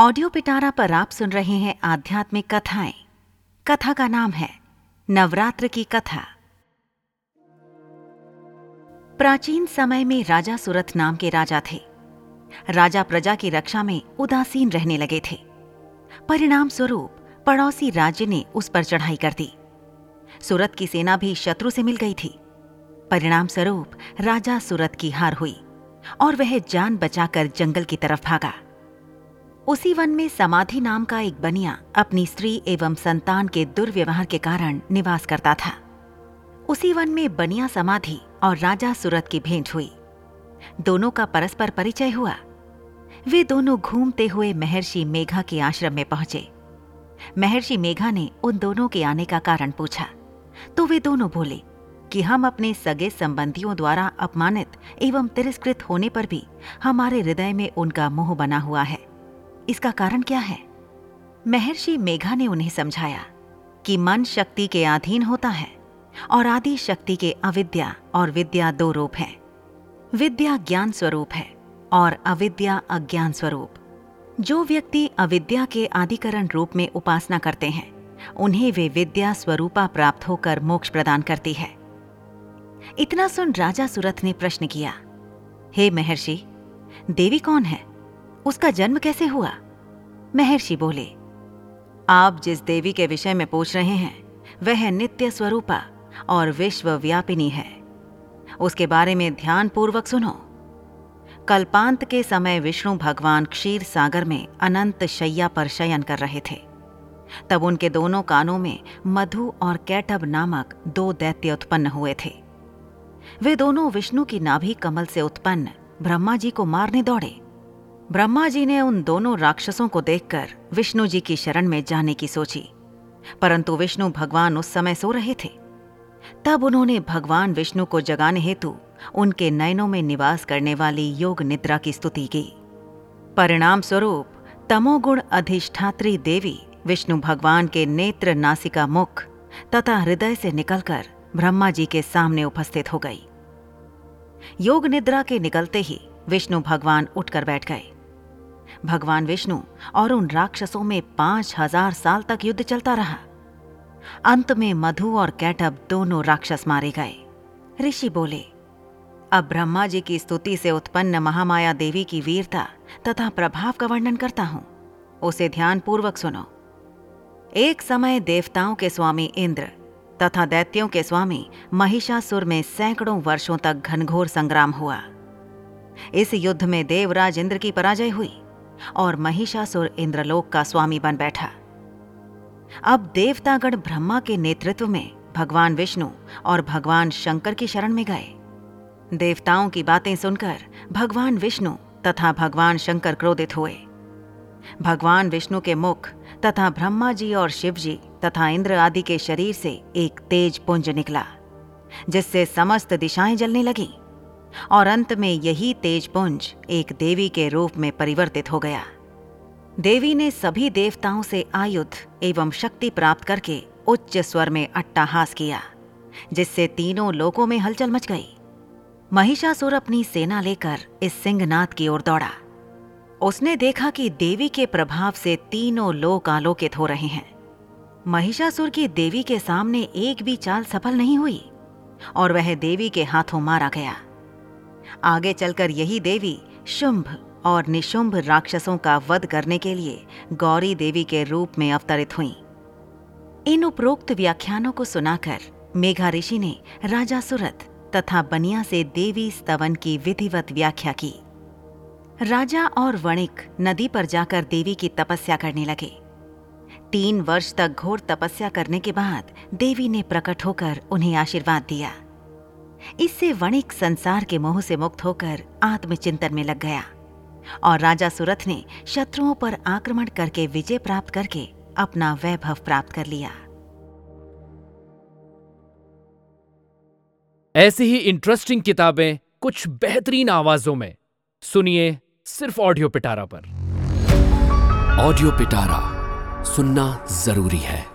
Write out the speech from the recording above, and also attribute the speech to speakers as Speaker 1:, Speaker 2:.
Speaker 1: Audio पिटारा पर आप सुन रहे हैं आध्यात्मिक कथाएँ। कथा का नाम है, नवरात्र की कथा। प्राचीन समय में राजा सुरथ नाम के राजा थे। राजा प्रजा की रक्षा में उदासीन रहने लगे थे। परिणाम स्वरूप पड़ोसी राज्य ने उस पर चढ़ाई कर दी। सूरत की सेना भी शत्रु से मिल गई थी। परिणाम स्वरूप राजा सूरत की हार हुई और वह जान बचाकर जंगल की तरफ़ भागा। उसी वन में समाधि नाम का एक बनिया अपनी स्त्री एवं संतान के दुर्व्यवहार के कारण निवास करता था। उसी वन में बनिया समाधि और राजा सूरत की भेंट हुई। दोनों का परस्पर परिचय हुआ। वे दोनों घूमते हुए महर्षि मेघा के आश्रम में पहुँचे। महर्षि मेघा ने उन दोनों के आने का कारण पूछा। तो वे दोनों बोले कि हम अपने सगे संबंधियों द्वारा अपमानित एवं तिरस्कृत होने पर भी हमारे हृदय में उनका मोह बना हुआ है। इसका कारण क्या है? महर्षि मेघा ने उन्हें समझाया कि मन शक्ति के अधीन होता है और आदि शक्ति के अविद्या और विद्या दो रूप हैं। विद्या ज्ञान स्वरूप है और अविद्या अज्ञान स्वरूप। जो व्यक्ति अविद्या के आदिकरण रूप में उपासना करते हैं, उन्हें वे विद्या स्वरूपा प्राप्त होकर मोक्ष प्रदान करती है। इतना सुन राजा सुरथ ने प्रश्न किया, हे महर्षि, देवी कौन है? उसका जन्म कैसे हुआ? महर्षि बोले, आप जिस देवी के विषय में पूछ रहे हैं, वह नित्य स्वरूपा और विश्वव्यापिनी है। उसके बारे में ध्यान पूर्वक सुनो। कल्पांत के समय विष्णु भगवान क्षीर सागर में अनंत शैया पर शयन कर रहे थे। तब उनके दोनों कानों में मधु और कैटब नामक दो दैत्य उत्पन्न हुए थे। वे दोनों विष्णु की नाभि कमल से उत्पन्न ब्रह्मा जी को मारने दौड़े। ब्रह्मा जी ने उन दोनों राक्षसों को देखकर विष्णु जी की शरण में जाने की सोची। परंतु विष्णु भगवान उस समय सो रहे थे। तब उन्होंने भगवान विष्णु को जगाने हेतु उनके नयनों में निवास करने वाली योग निद्रा की स्तुति की। परिणाम स्वरूप तमोगुण अधिष्ठात्री देवी विष्णु भगवान के नेत्र नासिका मुख तथा हृदय से निकलकर ब्रह्मा जी के सामने उपस्थित हो गई। योग निद्रा के निकलते ही विष्णु भगवान उठकर बैठ गए। भगवान विष्णु और उन राक्षसों में पाँच हज़ार साल तक युद्ध चलता रहा। अंत में मधु और कैटब दोनों राक्षस मारे गए। ऋषि बोले, अब ब्रह्मा जी की स्तुति से उत्पन्न महामाया देवी की वीरता तथा प्रभाव का वर्णन करता हूँ। उसे ध्यानपूर्वक सुनो। एक समय देवताओं के स्वामी इंद्र तथा दैत्यों के स्वामी महिषासुर में सैकड़ों वर्षों तक घनघोर संग्राम हुआ। इस युद्ध में देवराज इंद्र की पराजय हुई। और महिषासुर इंद्रलोक का स्वामी बन बैठा। अब देवतागण ब्रह्मा के नेतृत्व में भगवान विष्णु और भगवान शंकर की शरण में गए। देवताओं की बातें सुनकर भगवान विष्णु तथा भगवान शंकर क्रोधित हुए। भगवान विष्णु के मुख तथा ब्रह्मा जी और शिव जी तथा इंद्र आदि के शरीर से एक तेज पुंज निकला, जिससे समस्त दिशाएँ जलने लगी। और अंत में यही तेज पुंज एक देवी के रूप में परिवर्तित हो गया। देवी ने सभी देवताओं से आयुध एवं शक्ति प्राप्त करके उच्च स्वर में अट्टाहास किया, जिससे तीनों लोकों में हलचल मच गई। महिषासुर अपनी सेना लेकर इस सिंहनाथ की ओर दौड़ा। उसने देखा कि देवी के प्रभाव से तीनों लोक आलोकित हो रहे हैं। महिषासुर की देवी के सामने एक भी चाल सफल नहीं हुई, और वह देवी के हाथों मारा गया। आगे चलकर यही देवी शुंभ और निशुंभ राक्षसों का वध करने के लिए गौरी देवी के रूप में अवतरित हुई। इन उपरोक्त व्याख्यानों को सुनाकर मेघा ऋषि ने राजा सुरत तथा बनिया से देवी स्तवन की विधिवत व्याख्या की। राजा और वणिक नदी पर जाकर देवी की तपस्या करने लगे। तीन वर्ष तक घोर तपस्या करने के बाद देवी ने प्रकट होकर उन्हें आशीर्वाद दिया। इससे वणिक संसार के मोह से मुक्त होकर आत्मचिंतन में लग गया। और राजा सुरथ ने शत्रुओं पर आक्रमण करके विजय प्राप्त करके अपना वैभव प्राप्त कर लिया।
Speaker 2: ऐसी ही इंटरेस्टिंग किताबें कुछ बेहतरीन आवाजों में। सुनिए सिर्फ़ ऑडियो पिटारा पर।
Speaker 3: ऑडियो पिटारा सुनना ज़रूरी है।